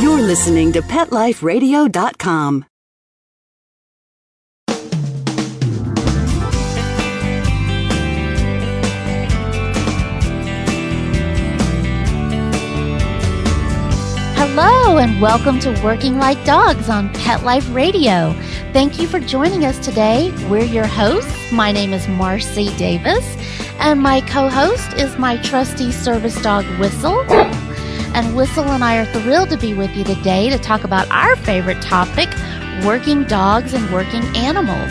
You're listening to PetLifeRadio.com. Hello, and welcome to Working Like Dogs on Pet Life Radio. Thank you for joining us today. We're your hosts. My name is Marcy Davis, and my co host is my trusty service dog, Whistle. And Whistle and I are thrilled to be with you today to talk about our favorite topic working dogs and working animals.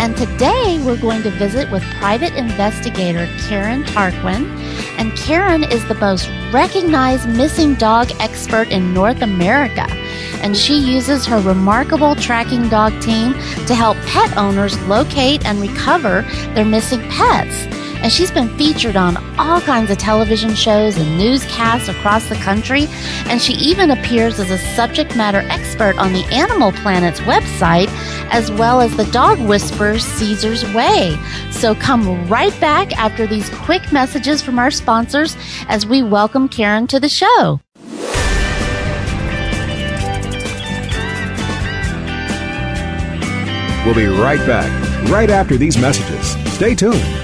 And today we're going to visit with private investigator Karin TarQwyn. And Karen is the most recognized missing dog expert in North America. And she uses her remarkable tracking dog team to help pet owners locate and recover their missing pets and she's been featured on all kinds of television shows and newscasts across the country, and she even appears as a subject matter expert on the Animal Planet's website, as well as the dog whisperer Cesar's Way. So come right back after these quick messages from our sponsors as we welcome Karin to the show. We'll be right back, right after these messages. Stay tuned.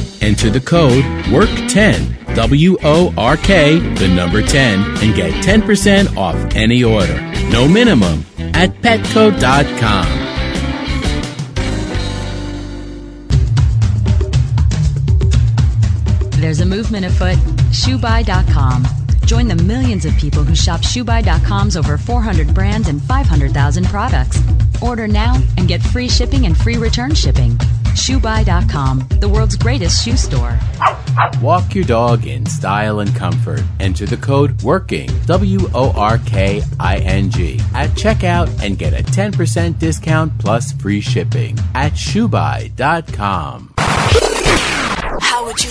Enter the code WORK10, W O R K, the number 10, and get 10% off any order. No minimum at petco.com. There's a movement afoot. ShoeBuy.com. Join the millions of people who shop ShoeBuy.com's over 400 brands and 500,000 products. Order now and get free shipping and free return shipping. ShoeBuy.com, the world's greatest shoe store. Walk your dog in style and comfort. Enter the code WORKING, W O R K I N G, at checkout and get a 10% discount plus free shipping at ShoeBuy.com. How would you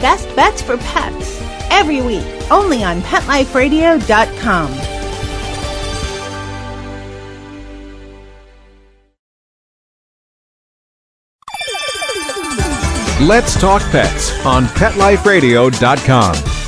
Best Bets for Pets, every week, only on PetLifeRadio.com. Let's talk pets on PetLifeRadio.com.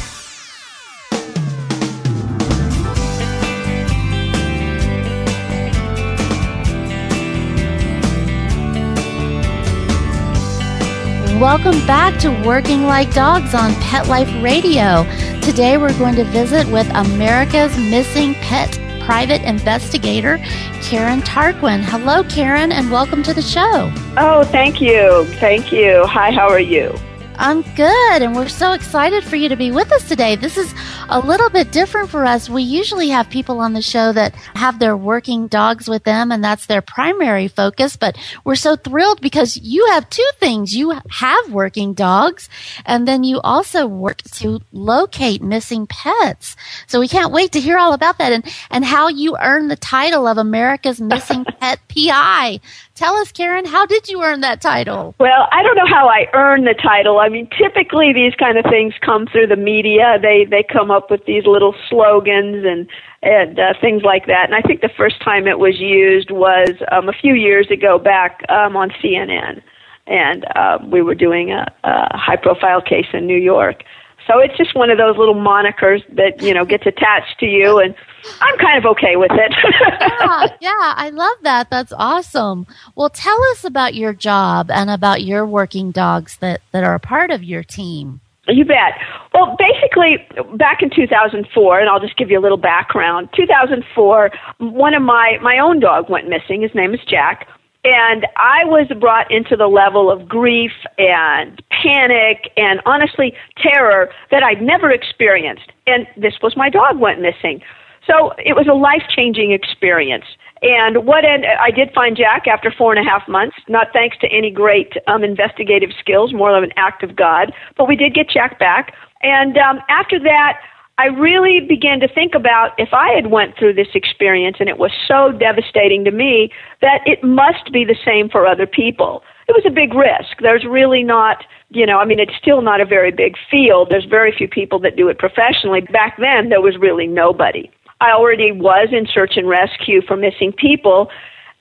Welcome back to Working Like Dogs on Pet Life Radio. Today we're going to visit with America's Missing Pet private investigator, Karin TarQwyn. Hello, Karen, and welcome to the show. Oh, thank you. Thank you. Hi, how are you? I'm good, and we're so excited for you to be with us today. This is a little bit different for us. We usually have people on the show that have their working dogs with them, and that's their primary focus. But we're so thrilled because you have two things. You have working dogs, and then you also work to locate missing pets. So we can't wait to hear all about that and, and how you earned the title of America's Missing Pet PI. Tell us, Karin, how did you earn that title? Well, I don't know how I earned the title. I mean, typically these kind of things come through the media. They they come up with these little slogans and and uh, things like that. And I think the first time it was used was um, a few years ago back um, on CNN. and uh, we were doing a, a high profile case in New York. So it's just one of those little monikers that you know gets attached to you, and I'm kind of okay with it. yeah, yeah, I love that. That's awesome. Well, tell us about your job and about your working dogs that that are a part of your team. You bet. Well, basically, back in 2004, and I'll just give you a little background. 2004, one of my my own dog went missing. His name is Jack. And I was brought into the level of grief and panic and honestly terror that I'd never experienced. And this was my dog went missing. So it was a life changing experience. And what end, I did find Jack after four and a half months, not thanks to any great um, investigative skills, more of an act of God, but we did get Jack back. And um, after that, I really began to think about if I had went through this experience and it was so devastating to me that it must be the same for other people. It was a big risk. There's really not, you know, I mean, it's still not a very big field. There's very few people that do it professionally. Back then, there was really nobody. I already was in search and rescue for missing people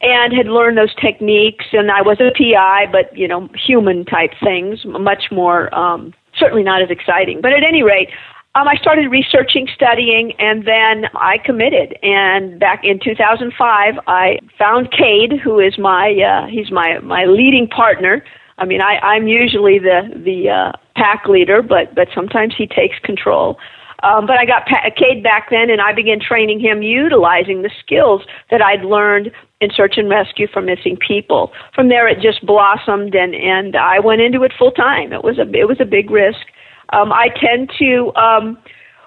and had learned those techniques and I was a PI, but, you know, human type things, much more, um, certainly not as exciting. But at any rate, um, I started researching, studying, and then I committed. And back in 2005, I found Cade, who is my uh, he's my my leading partner. I mean, I, I'm usually the the uh, pack leader, but but sometimes he takes control. Um, but I got pa- Cade back then, and I began training him utilizing the skills that I'd learned in search and rescue for missing people. From there, it just blossomed, and and I went into it full time. It was a it was a big risk um, I tend to. Um,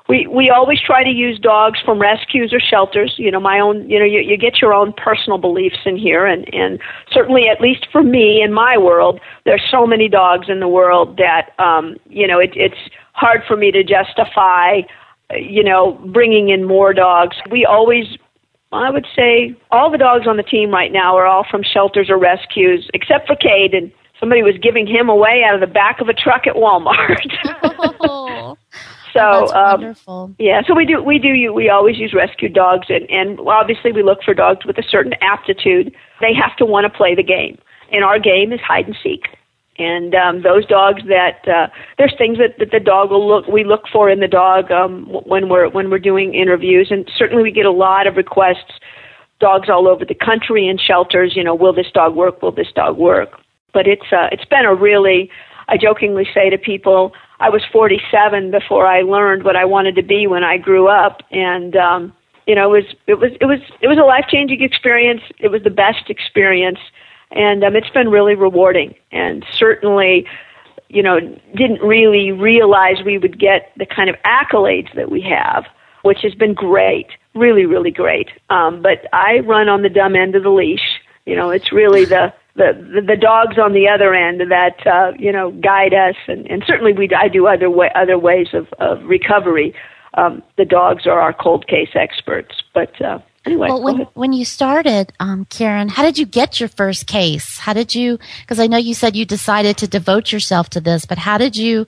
we we always try to use dogs from rescues or shelters. You know, my own. You know, you, you get your own personal beliefs in here, and and certainly, at least for me in my world, there's so many dogs in the world that um, you know it, it's hard for me to justify. You know, bringing in more dogs. We always I would say all the dogs on the team right now are all from shelters or rescues, except for Cade, and somebody was giving him away out of the back of a truck at Walmart. oh. So oh, um, wonderful. yeah, so we do we do we always use rescue dogs, and and obviously we look for dogs with a certain aptitude. They have to want to play the game, and our game is hide and seek. And um, those dogs that uh, there's things that, that the dog will look we look for in the dog um, when we're when we're doing interviews, and certainly we get a lot of requests. Dogs all over the country in shelters, you know, will this dog work? Will this dog work? But it's uh, it's been a really I jokingly say to people, I was 47 before I learned what I wanted to be when I grew up, and um, you know, it was it was it was it was a life changing experience. It was the best experience, and um, it's been really rewarding. And certainly, you know, didn't really realize we would get the kind of accolades that we have, which has been great, really, really great. Um, but I run on the dumb end of the leash. You know, it's really the the, the the dogs on the other end that uh, you know guide us, and, and certainly we I do other way, other ways of, of recovery. Um, the dogs are our cold case experts, but uh, anyway. Well, when when you started, um, Karin, how did you get your first case? How did you? Because I know you said you decided to devote yourself to this, but how did you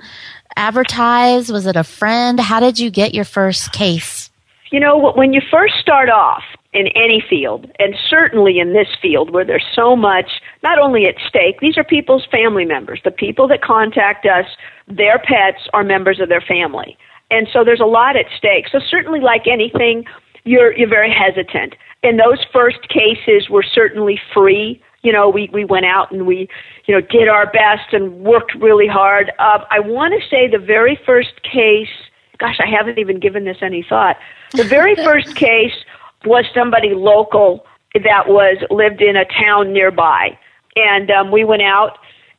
advertise? Was it a friend? How did you get your first case? You know, when you first start off, in any field, and certainly in this field where there's so much not only at stake, these are people's family members. The people that contact us, their pets are members of their family. And so there's a lot at stake. So certainly like anything, you're you're very hesitant. And those first cases were certainly free. You know, we, we went out and we, you know, did our best and worked really hard. Uh, I want to say the very first case, gosh, I haven't even given this any thought. The very first case was somebody local that was lived in a town nearby, and um, we went out.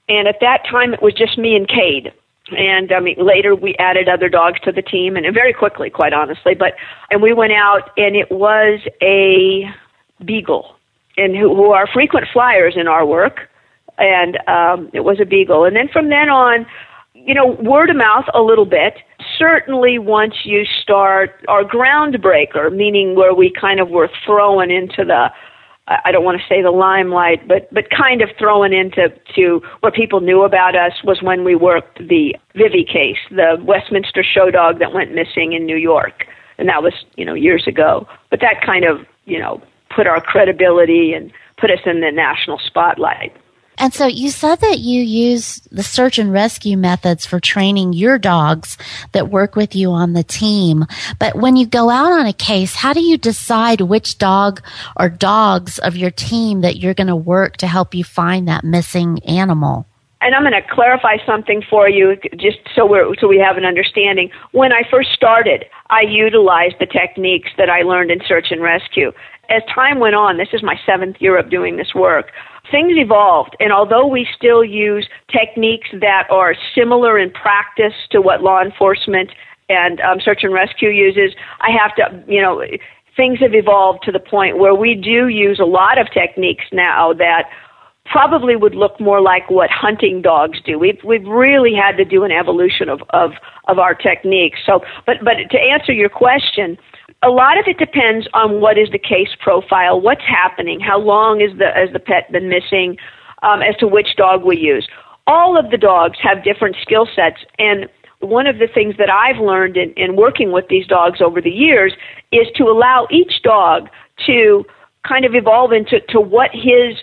And at that time, it was just me and Cade. And I mean, later we added other dogs to the team, and very quickly, quite honestly. But and we went out, and it was a beagle, and who, who are frequent flyers in our work, and um, it was a beagle. And then from then on, you know, word of mouth a little bit. Certainly, once you start our groundbreaker, meaning where we kind of were thrown into the I don't want to say the limelight, but but kind of thrown into to what people knew about us was when we worked the Vivi case, the Westminster show dog that went missing in New York, and that was you know years ago. But that kind of you know put our credibility and put us in the national spotlight. And so you said that you use the search and rescue methods for training your dogs that work with you on the team. But when you go out on a case, how do you decide which dog or dogs of your team that you're going to work to help you find that missing animal? and I'm going to clarify something for you just so we so we have an understanding. When I first started, I utilized the techniques that I learned in search and rescue. As time went on, this is my seventh year of doing this work things evolved, and although we still use techniques that are similar in practice to what law enforcement and um, search and rescue uses, I have to, you know, things have evolved to the point where we do use a lot of techniques now that probably would look more like what hunting dogs do. We've we've really had to do an evolution of of of our techniques. So, but but to answer your question, a lot of it depends on what is the case profile, what's happening, how long is the has the pet been missing, um, as to which dog we use. All of the dogs have different skill sets, and one of the things that I've learned in, in working with these dogs over the years is to allow each dog to kind of evolve into to what his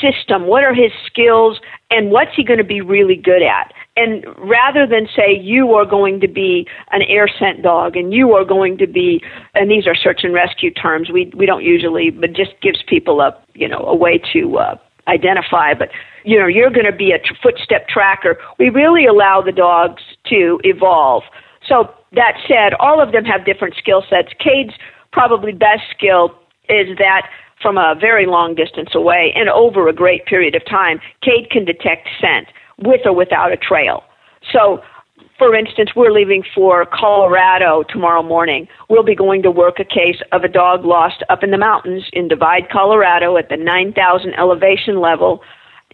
system, what are his skills, and what's he going to be really good at. And rather than say you are going to be an air scent dog and you are going to be, and these are search and rescue terms, we we don't usually, but just gives people a you know a way to uh, identify. But you know you're going to be a footstep tracker. We really allow the dogs to evolve. So that said, all of them have different skill sets. Cade's probably best skill is that from a very long distance away and over a great period of time, Cade can detect scent with or without a trail. So, for instance, we're leaving for Colorado tomorrow morning. We'll be going to work a case of a dog lost up in the mountains in Divide, Colorado at the 9,000 elevation level,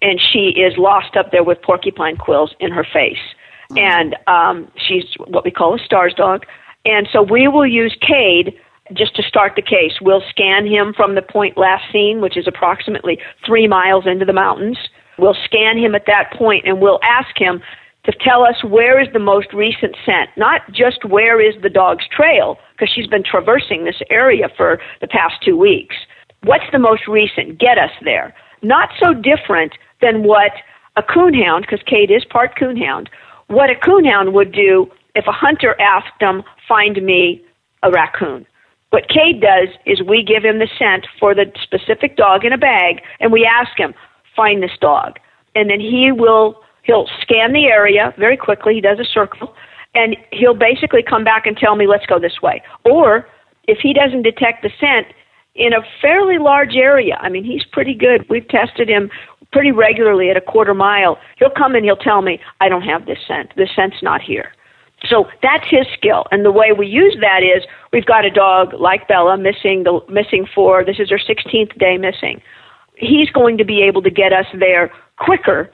and she is lost up there with porcupine quills in her face. And um, she's what we call a STARS dog. And so we will use Cade just to start the case. We'll scan him from the point last seen, which is approximately three miles into the mountains. We'll scan him at that point and we'll ask him to tell us where is the most recent scent, not just where is the dog's trail, because she's been traversing this area for the past two weeks. What's the most recent? Get us there. Not so different than what a coonhound, because Cade is part coonhound, what a coonhound would do if a hunter asked them, find me a raccoon. What Cade does is we give him the scent for the specific dog in a bag, and we ask him, find this dog. And then he will, he'll scan the area very quickly. He does a circle, and he'll basically come back and tell me, let's go this way. Or if he doesn't detect the scent in a fairly large area, I mean, he's pretty good. We've tested him pretty regularly at a quarter mile. He'll come and he'll tell me, I don't have this scent. This scent's not here. So that's his skill. And the way we use that is we've got a dog like Bella missing the missing for this is her 16th day missing. He's going to be able to get us there quicker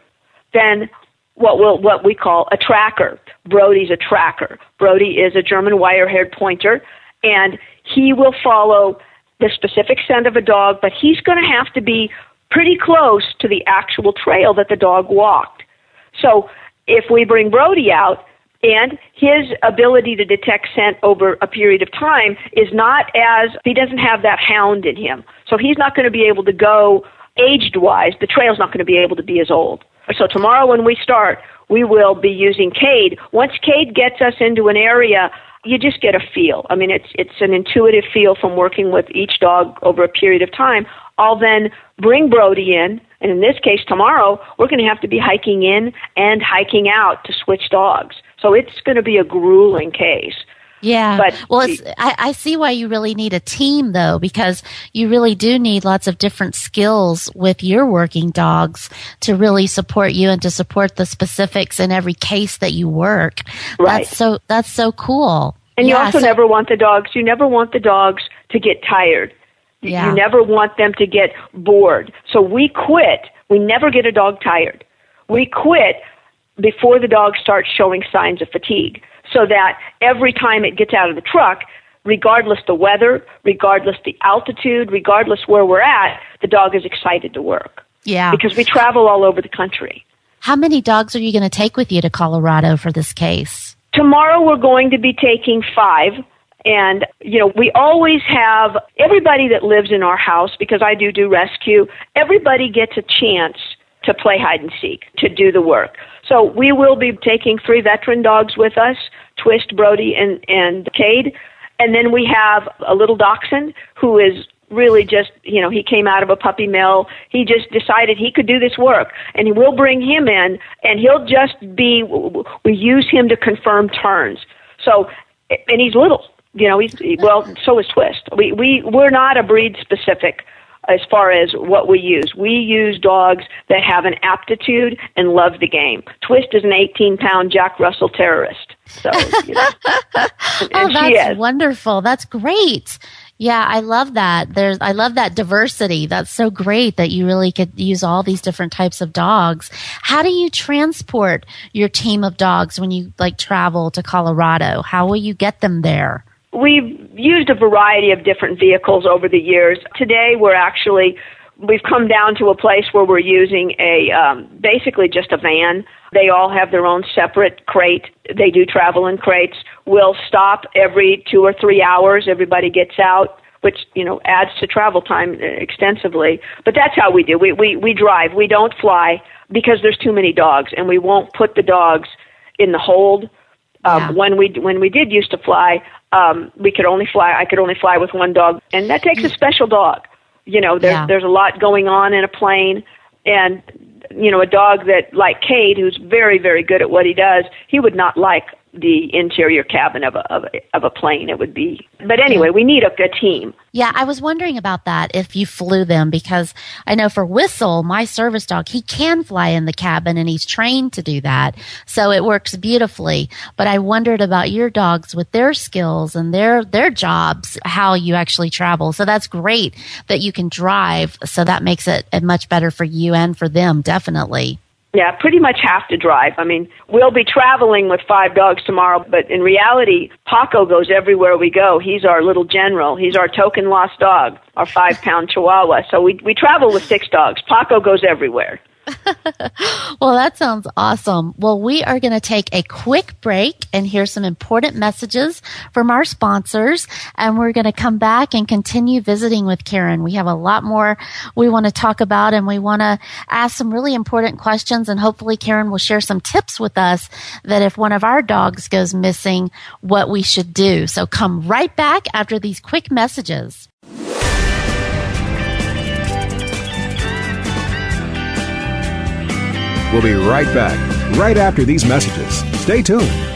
than what will what we call a tracker. Brody's a tracker. Brody is a German wire-haired pointer and he will follow the specific scent of a dog, but he's going to have to be pretty close to the actual trail that the dog walked. So if we bring Brody out, and his ability to detect scent over a period of time is not as he doesn't have that hound in him. So he's not going to be able to go aged wise the trail's not going to be able to be as old. So tomorrow when we start we will be using cade. Once cade gets us into an area you just get a feel. I mean it's it's an intuitive feel from working with each dog over a period of time. I'll then bring brody in and in this case tomorrow we're going to have to be hiking in and hiking out to switch dogs so it's going to be a grueling case. Yeah. But well, I, I, see why you really need a team though, because you really do need lots of different skills with your working dogs to really support you and to support the specifics in every case that you work. Right. That's so, that's so cool. And yeah, you also so, never want the dogs, you never want the dogs to get tired. Yeah. You never want them to get bored. So we quit. We never get a dog tired. We quit before the dog starts showing signs of fatigue so that every time it gets out of the truck regardless the weather regardless the altitude regardless where we're at the dog is excited to work. Yeah. Because we travel all over the country. How many dogs are you going to take with you to colorado for this case? Tomorrow we're going to be taking five and you know we always have everybody that lives in our house because i do do rescue everybody gets a chance to play hide and seek, to do the work. So we will be taking three veteran dogs with us, Twist, Brody, and, and Cade. And then we have a little dachshund who is really just, you know, he came out of a puppy mill. He just decided he could do this work. And we'll bring him in and he'll just be, we use him to confirm turns. So, and he's little, you know, he's, well, so is Twist. We, we, we're not a breed specific as far as what we use. We use dogs that have an aptitude and love the game. Twist is an 18 pound Jack Russell terrorist. So, you know, and, oh, that's wonderful. That's great. Yeah, I love that. There's, I love that diversity. That's so great that you really could use all these different types of dogs. How do you transport your team of dogs when you like travel to Colorado? How will you get them there? We've used a variety of different vehicles over the years. Today, we're actually we've come down to a place where we're using a um, basically just a van. They all have their own separate crate. They do travel in crates. We'll stop every two or three hours. Everybody gets out, which you know adds to travel time uh, extensively. But that's how we do. We we we drive. We don't fly because there's too many dogs, and we won't put the dogs in the hold. Um, yeah. When we when we did used to fly, um, we could only fly. I could only fly with one dog, and that takes a special dog. You know, there's yeah. there's a lot going on in a plane, and you know, a dog that like Cade, who's very very good at what he does, he would not like the interior cabin of a, of a, of a plane. It would be, but anyway, we need a, a team. Yeah, I was wondering about that if you flew them because I know for Whistle, my service dog, he can fly in the cabin and he's trained to do that. So it works beautifully. But I wondered about your dogs with their skills and their, their jobs, how you actually travel. So that's great that you can drive. So that makes it much better for you and for them, definitely. Yeah, pretty much have to drive. I mean, we'll be traveling with five dogs tomorrow, but in reality, Paco goes everywhere we go. He's our little general. He's our token lost dog, our five pound chihuahua. So we, we travel with six dogs. Paco goes everywhere. well, that sounds awesome. Well, we are going to take a quick break and hear some important messages from our sponsors. And we're going to come back and continue visiting with Karin. We have a lot more we want to talk about and we want to ask some really important questions. And hopefully Karin will share some tips with us that if one of our dogs goes missing, what we should do. So come right back after these quick messages. We'll be right back, right after these messages. Stay tuned.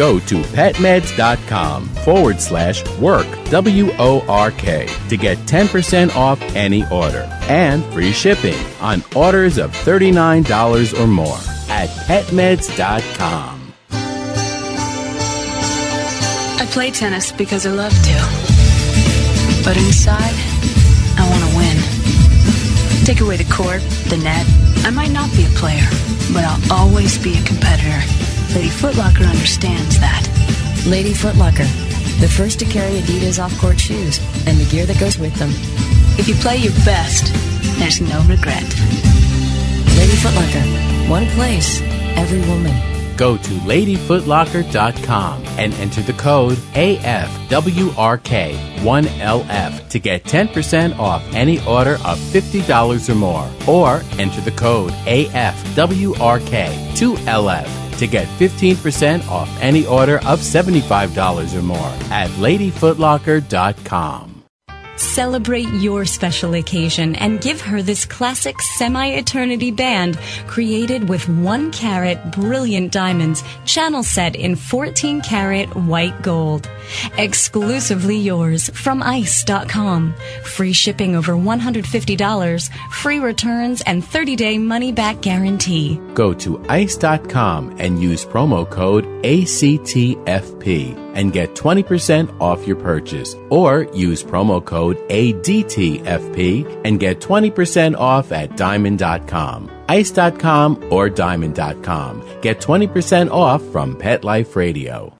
Go to petmeds.com forward slash work, W O R K, to get 10% off any order and free shipping on orders of $39 or more at petmeds.com. I play tennis because I love to. But inside, I want to win. Take away the court, the net. I might not be a player, but I'll always be a competitor. Lady Footlocker understands that. Lady Footlocker, the first to carry Adidas off-court shoes and the gear that goes with them. If you play your best, there's no regret. Lady Footlocker, one place, every woman. Go to ladyfootlocker.com and enter the code AFWRK1LF to get 10% off any order of $50 or more. Or enter the code AFWRK2LF to get 15% off any order of $75 or more at ladyfootlocker.com. Celebrate your special occasion and give her this classic semi eternity band created with one carat brilliant diamonds, channel set in 14 karat white gold. Exclusively yours from ICE.com. Free shipping over $150, free returns, and 30 day money back guarantee. Go to ICE.com and use promo code ACTFP and get 20% off your purchase. Or use promo code ADTFP and get 20% off at diamond.com, ice.com, or diamond.com. Get 20% off from Pet Life Radio.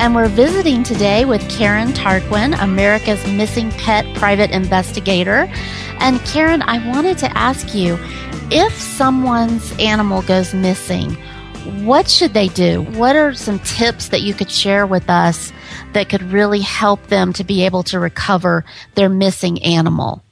And we're visiting today with Karin TarQwyn, America's Missing Pet Private Investigator. And Karen, I wanted to ask you if someone's animal goes missing, what should they do? What are some tips that you could share with us that could really help them to be able to recover their missing animal?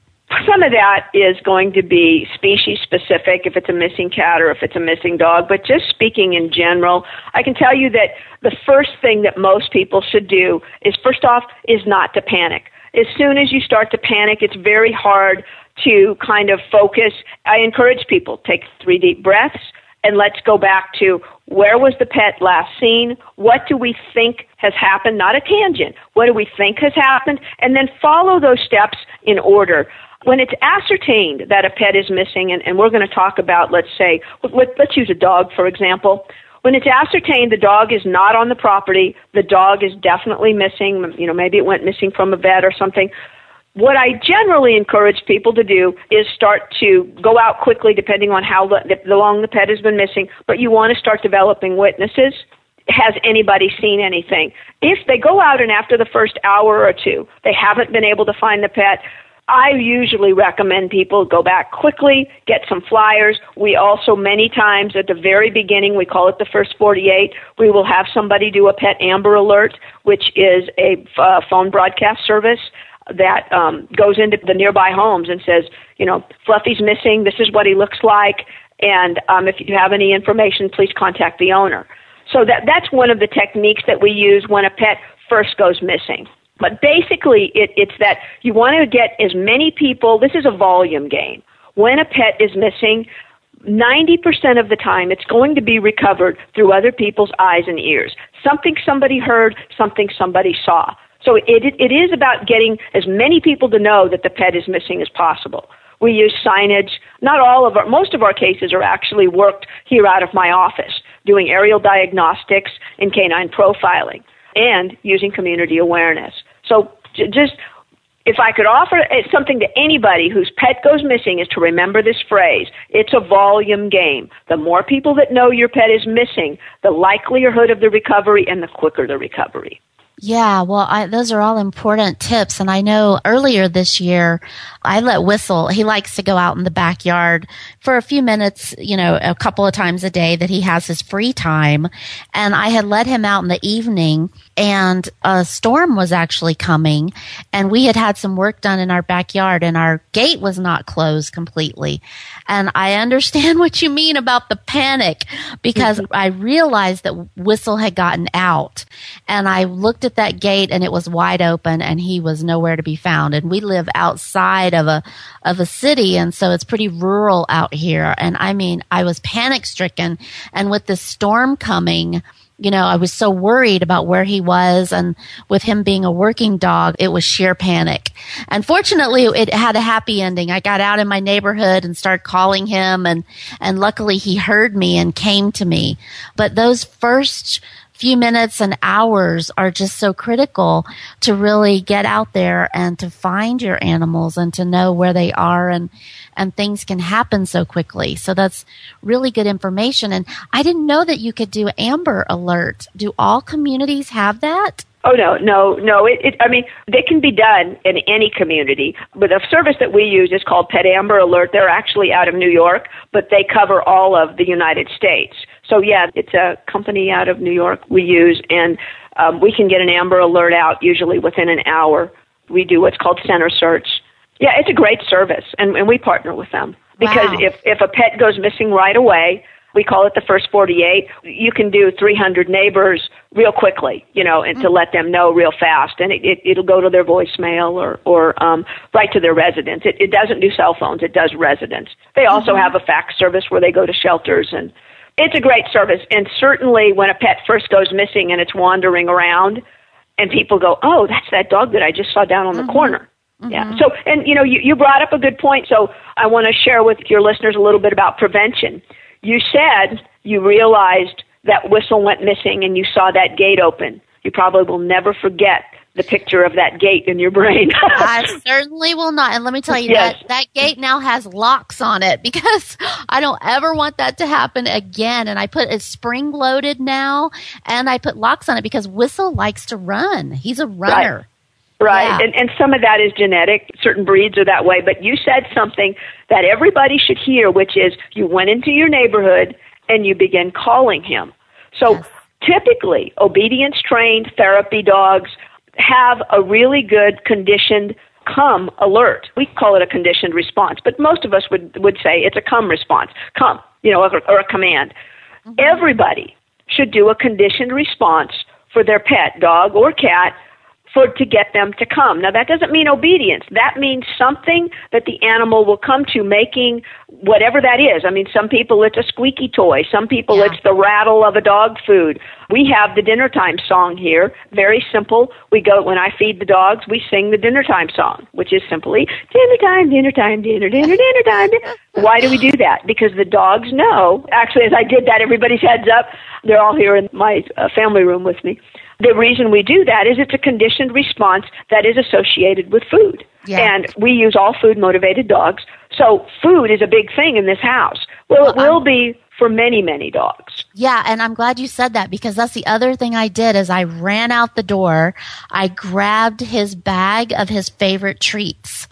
Some of that is going to be species specific if it's a missing cat or if it's a missing dog, but just speaking in general, I can tell you that the first thing that most people should do is first off is not to panic. As soon as you start to panic, it's very hard to kind of focus. I encourage people take three deep breaths and let's go back to where was the pet last seen? What do we think has happened? Not a tangent. What do we think has happened? And then follow those steps in order when it's ascertained that a pet is missing, and, and we're going to talk about, let's say, let, let's use a dog, for example. When it's ascertained the dog is not on the property, the dog is definitely missing, you know, maybe it went missing from a vet or something. What I generally encourage people to do is start to go out quickly, depending on how long the pet has been missing, but you want to start developing witnesses has anybody seen anything? If they go out and after the first hour or two, they haven't been able to find the pet, I usually recommend people go back quickly, get some flyers. We also, many times at the very beginning, we call it the first 48, we will have somebody do a pet Amber Alert, which is a uh, phone broadcast service that um, goes into the nearby homes and says, you know, Fluffy's missing, this is what he looks like, and um, if you have any information, please contact the owner. So that, that's one of the techniques that we use when a pet first goes missing. But basically, it, it's that you want to get as many people, this is a volume game. When a pet is missing, 90% of the time it's going to be recovered through other people's eyes and ears. Something somebody heard, something somebody saw. So it, it is about getting as many people to know that the pet is missing as possible. We use signage. Not all of our, most of our cases are actually worked here out of my office, doing aerial diagnostics and canine profiling and using community awareness. So just if I could offer something to anybody whose pet goes missing is to remember this phrase. It's a volume game. The more people that know your pet is missing, the likelihood of the recovery and the quicker the recovery. Yeah, well, I, those are all important tips. And I know earlier this year, I let Whistle, he likes to go out in the backyard for a few minutes, you know, a couple of times a day that he has his free time. And I had let him out in the evening and a storm was actually coming and we had had some work done in our backyard and our gate was not closed completely. And I understand what you mean about the panic because mm-hmm. I realized that Whistle had gotten out and I looked at that gate and it was wide open and he was nowhere to be found. And we live outside of a, of a city. And so it's pretty rural out here. And I mean, I was panic stricken and with this storm coming, you know, I was so worried about where he was and with him being a working dog, it was sheer panic. And fortunately, it had a happy ending. I got out in my neighborhood and started calling him and, and luckily he heard me and came to me. But those first few minutes and hours are just so critical to really get out there and to find your animals and to know where they are and and things can happen so quickly. So that's really good information. And I didn't know that you could do Amber Alert. Do all communities have that? Oh no, no, no. It, it, I mean, they can be done in any community. But the service that we use is called Pet Amber Alert. They're actually out of New York, but they cover all of the United States. So yeah, it's a company out of New York we use, and um, we can get an Amber Alert out usually within an hour. We do what's called center search. Yeah, it's a great service, and, and we partner with them because Wow. if if a pet goes missing right away, we call it the first 48. You can do 300 neighbors real quickly, you know, and to let them know real fast, and it, it it'll go to their voicemail or or um, right to their residence. It, it doesn't do cell phones; it does residents. They also have a fax service where they go to shelters, and it's a great service. And certainly, when a pet first goes missing and it's wandering around, and people go, "Oh, that's that dog that I just saw down on the mm-hmm. corner." Yeah. Mm-hmm. So, and you know, you, you brought up a good point. So, I want to share with your listeners a little bit about prevention. You said you realized that whistle went missing and you saw that gate open. You probably will never forget the picture of that gate in your brain. I certainly will not. And let me tell you Yes. that that gate now has locks on it because I don't ever want that to happen again. And I put it spring loaded now and I put locks on it because Whistle likes to run. He's a runner. Right. Yeah. And, and some of that is genetic. Certain breeds are that way. But you said something that everybody should hear, which is you went into your neighborhood and you began calling him. So typically, obedience trained therapy dogs have a really good conditioned come alert. We call it a conditioned response, but most of us would, would say it's a come response. Come, you know, or, or a command. Mm-hmm. Everybody should do a conditioned response for their pet, dog or cat, for to get them to come. Now that doesn't mean obedience. That means something that the animal will come to making whatever that is. I mean some people it's a squeaky toy, some people it's the rattle of a dog food. We have the dinner time song here. Very simple. We go when I feed the dogs, we sing the dinner time song, which is simply dinner time, dinner time, dinner, dinner, dinner time. Why do we do that? Because the dogs know. Actually, as I did that, everybody's heads up. They're all here in my uh, family room with me. The reason we do that is it's a conditioned response that is associated with food. Yeah. And we use all food motivated dogs. So food is a big thing in this house. Well, it will be for many, many dogs. Yeah, and I'm glad you said that because that's the other thing I did is I ran out the door. I grabbed his bag of his favorite treats.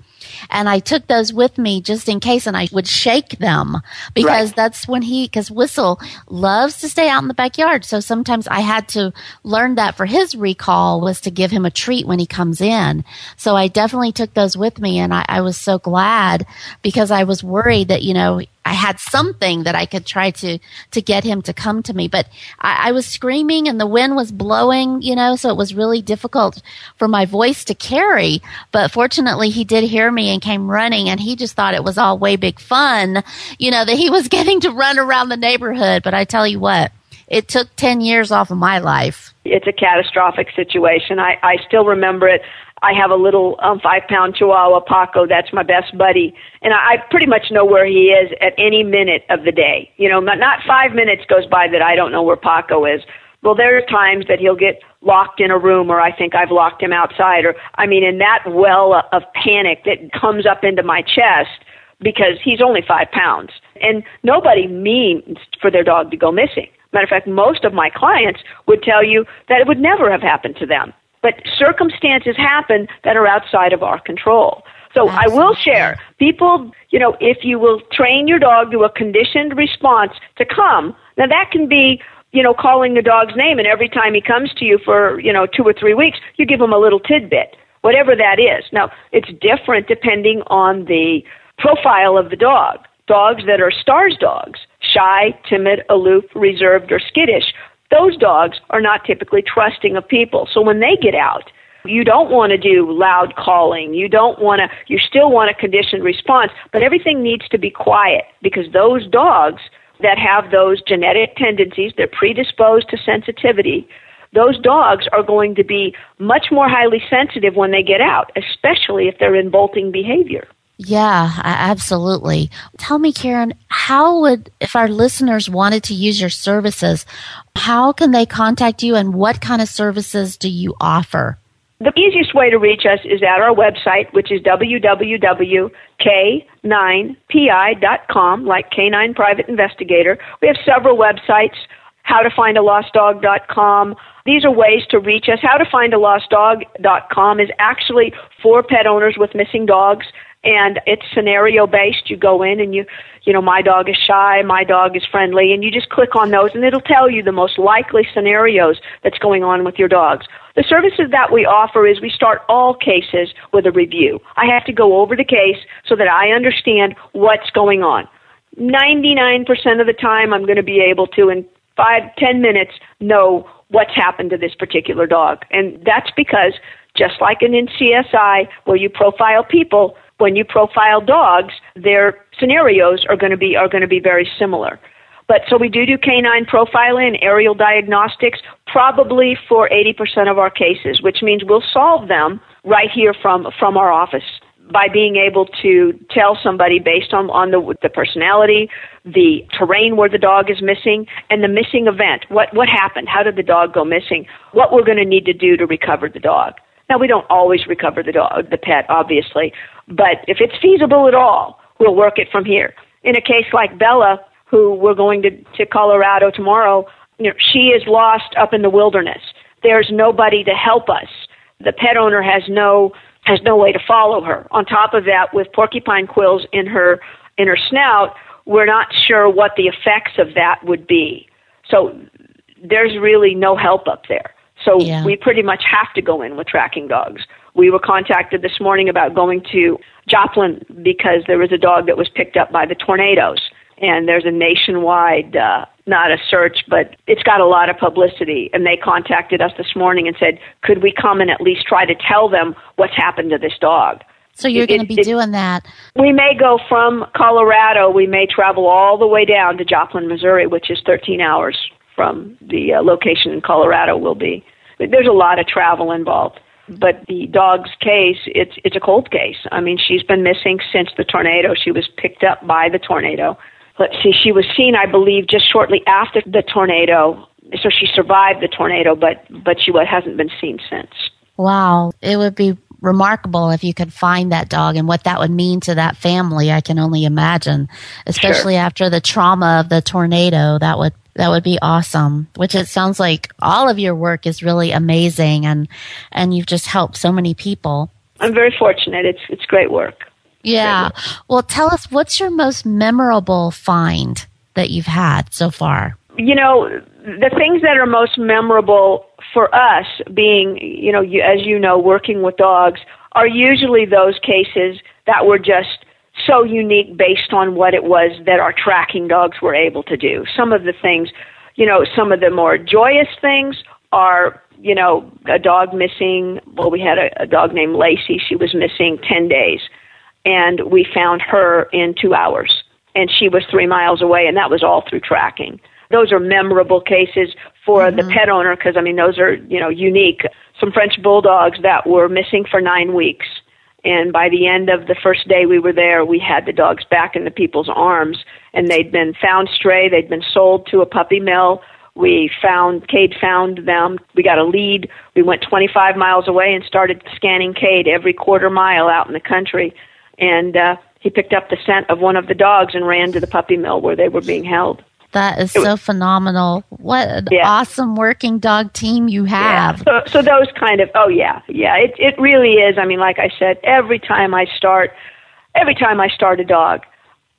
And I took those with me just in case and I would shake them because that's when he, cause Whistle loves to stay out in the backyard. So sometimes I had to learn that for his recall was to give him a treat when he comes in. So I definitely took those with me and I, I was so glad because I was worried that, you know, I had something that I could try to to get him to come to me. But I, I was screaming and the wind was blowing, you know, so it was really difficult for my voice to carry. But fortunately, he did hear me and came running, and he just thought it was all way big fun, you know, that he was getting to run around the neighborhood. But I tell you what, it took ten years off of my life. It's a catastrophic situation. I, I still remember it. I have a little um, five pound Chihuahua, Paco. That's my best buddy. And I, I pretty much know where he is at any minute of the day. You know, not, not five minutes goes by that I don't know where Paco is. Well, there are times that he'll get locked in a room or I think I've locked him outside or, I mean, in that well of panic that comes up into my chest because he's only five pounds. And nobody means for their dog to go missing. Matter of fact, most of my clients would tell you that it would never have happened to them. But circumstances happen that are outside of our control. So I will share, people, you know, if you will train your dog to a conditioned response to come, now that can be, you know, calling the dog's name and every time he comes to you for, you know, two or three weeks, you give him a little tidbit, whatever that is. Now, it's different depending on the profile of the dog. Dogs that are stars dogs, shy, timid, aloof, reserved, or skittish, those dogs are not typically trusting of people. So when they get out, you don't want to do loud calling. You don't want to, you still want a conditioned response, but everything needs to be quiet because those dogs that have those genetic tendencies, they're predisposed to sensitivity. Those dogs are going to be much more highly sensitive when they get out, especially if they're in bolting behavior. Yeah, absolutely. Tell me, Karin, how would, if our listeners wanted to use your services, how can they contact you and what kind of services do you offer? The easiest way to reach us is at our website, which is www.k9pi.com, like K9 Private Investigator. We have several websites, howtofindalostdog.com. These are ways to reach us. How to find a lost Howtofindalostdog.com is actually for pet owners with missing dogs and it's scenario based. You go in and you, you know, my dog is shy, my dog is friendly, and you just click on those and it'll tell you the most likely scenarios that's going on with your dogs. The services that we offer is we start all cases with a review. I have to go over the case so that I understand what's going on. 99% of the time I'm going to be able to in five, ten minutes know what's happened to this particular dog. And that's because just like in CSI where you profile people, when you profile dogs, their scenarios are going to be are going to be very similar. But so we do do canine profiling aerial diagnostics probably for 80% of our cases, which means we'll solve them right here from from our office by being able to tell somebody based on, on the, the personality, the terrain where the dog is missing, and the missing event. What, what happened? How did the dog go missing? What we're going to need to do to recover the dog. Now, we don't always recover the dog, the pet, obviously, but if it's feasible at all, we'll work it from here. In a case like Bella, who we're going to, to Colorado tomorrow, you know, she is lost up in the wilderness. There's nobody to help us. The pet owner has no has no way to follow her. On top of that, with porcupine quills in her in her snout, we're not sure what the effects of that would be. So there's really no help up there. So yeah. we pretty much have to go in with tracking dogs. We were contacted this morning about going to Joplin because there was a dog that was picked up by the tornadoes. And there's a nationwide, uh, not a search, but it's got a lot of publicity. And they contacted us this morning and said, could we come and at least try to tell them what's happened to this dog? So you're going to be it, doing that. We may go from Colorado. We may travel all the way down to Joplin, Missouri, which is 13 hours from the uh, location in Colorado. Will be. There's a lot of travel involved. But the dog's case, it's it's a cold case. I mean, she's been missing since the tornado. She was picked up by the tornado. Let's see, she was seen, I believe, just shortly after the tornado. So she survived the tornado, but but she hasn't been seen since. Wow, it would be remarkable if you could find that dog and what that would mean to that family. I can only imagine, especially sure. after the trauma of the tornado. That would that would be awesome. Which it sounds like all of your work is really amazing and and you've just helped so many people. I'm very fortunate. It's it's great work. Yeah. Great work. Well, tell us what's your most memorable find that you've had so far? You know, the things that are most memorable for us being, you know, as you know, working with dogs are usually those cases that were just so unique based on what it was that our tracking dogs were able to do. Some of the things, you know, some of the more joyous things are, you know, a dog missing. Well, we had a, a dog named Lacey. She was missing 10 days. And we found her in two hours. And she was three miles away, and that was all through tracking. Those are memorable cases for mm-hmm. the pet owner because, I mean, those are, you know, unique. Some French bulldogs that were missing for nine weeks and by the end of the first day we were there, we had the dogs back in the people's arms, and they'd been found stray. They'd been sold to a puppy mill. We found Cade found them. We got a lead. We went 25 miles away and started scanning Cade every quarter mile out in the country, and uh, he picked up the scent of one of the dogs and ran to the puppy mill where they were being held. That is so phenomenal. What an yeah. awesome working dog team you have. Yeah. So, so those kind of, oh yeah, yeah, it, it really is. I mean, like I said, every time I start, every time I start a dog,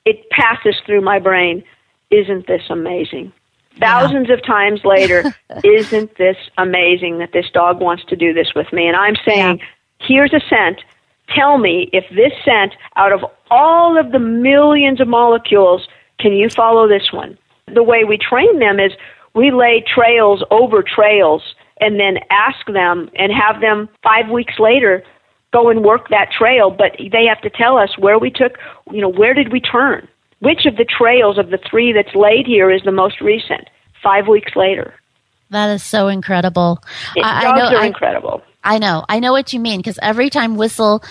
it passes through my brain, isn't this amazing? Thousands yeah. of times later, isn't this amazing that this dog wants to do this with me? And I'm saying, here's a scent. Tell me if this scent, out of all of the millions of molecules, can you follow this one? The way we train them is we lay trails over trails and then ask them and have them five weeks later go and work that trail, but they have to tell us where we took, you know, where did we turn? Which of the trails of the three that's laid here is the most recent? Five weeks later. That is so incredible. It, I, dogs I know, are I, incredible. I know. I know what you mean because every time Whistle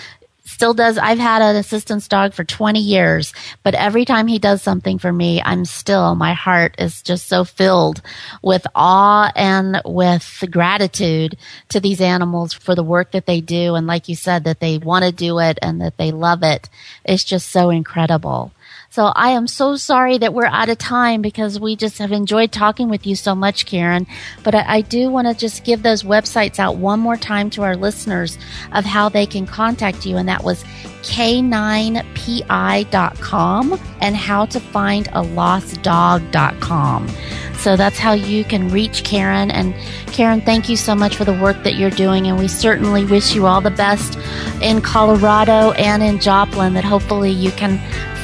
still does. I've had an assistance dog for 20 years, but every time he does something for me, I'm still, my heart is just so filled with awe and with gratitude to these animals for the work that they do. And like you said, that they want to do it and that they love it. It's just so incredible. So I am so sorry that we're out of time because we just have enjoyed talking with you so much, Karin. But I, I do want to just give those websites out one more time to our listeners of how they can contact you. And that was k9pi.com and how to find a lost dog.com. So that's how you can reach Karin. And Karin, thank you so much for the work that you're doing. And we certainly wish you all the best in Colorado and in Joplin that hopefully you can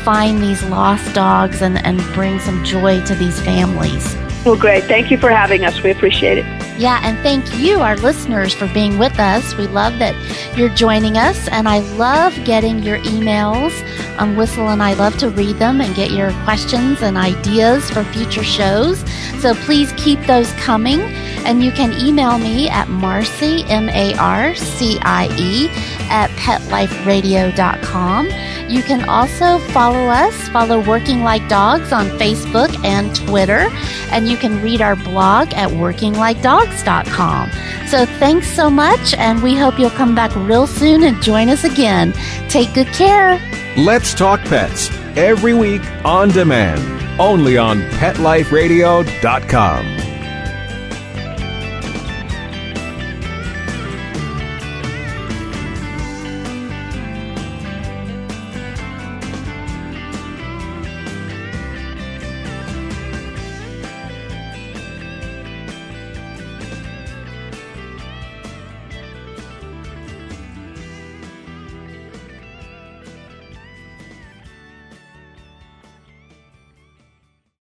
find these lost dogs and, and bring some joy to these families. Well, great. Thank you for having us. We appreciate it. Yeah, and thank you, our listeners, for being with us. We love that you're joining us, and I love getting your emails. Um, Whistle and I love to read them and get your questions and ideas for future shows. So please keep those coming, and you can email me at Marcie, M A R C I E, at petliferadio.com. You can also follow us, follow Working Like Dogs on Facebook and Twitter, and you can read our blog at workinglikedogs.com. So thanks so much, and we hope you'll come back real soon and join us again. Take good care. Let's Talk Pets every week on demand, only on PetLifeRadio.com.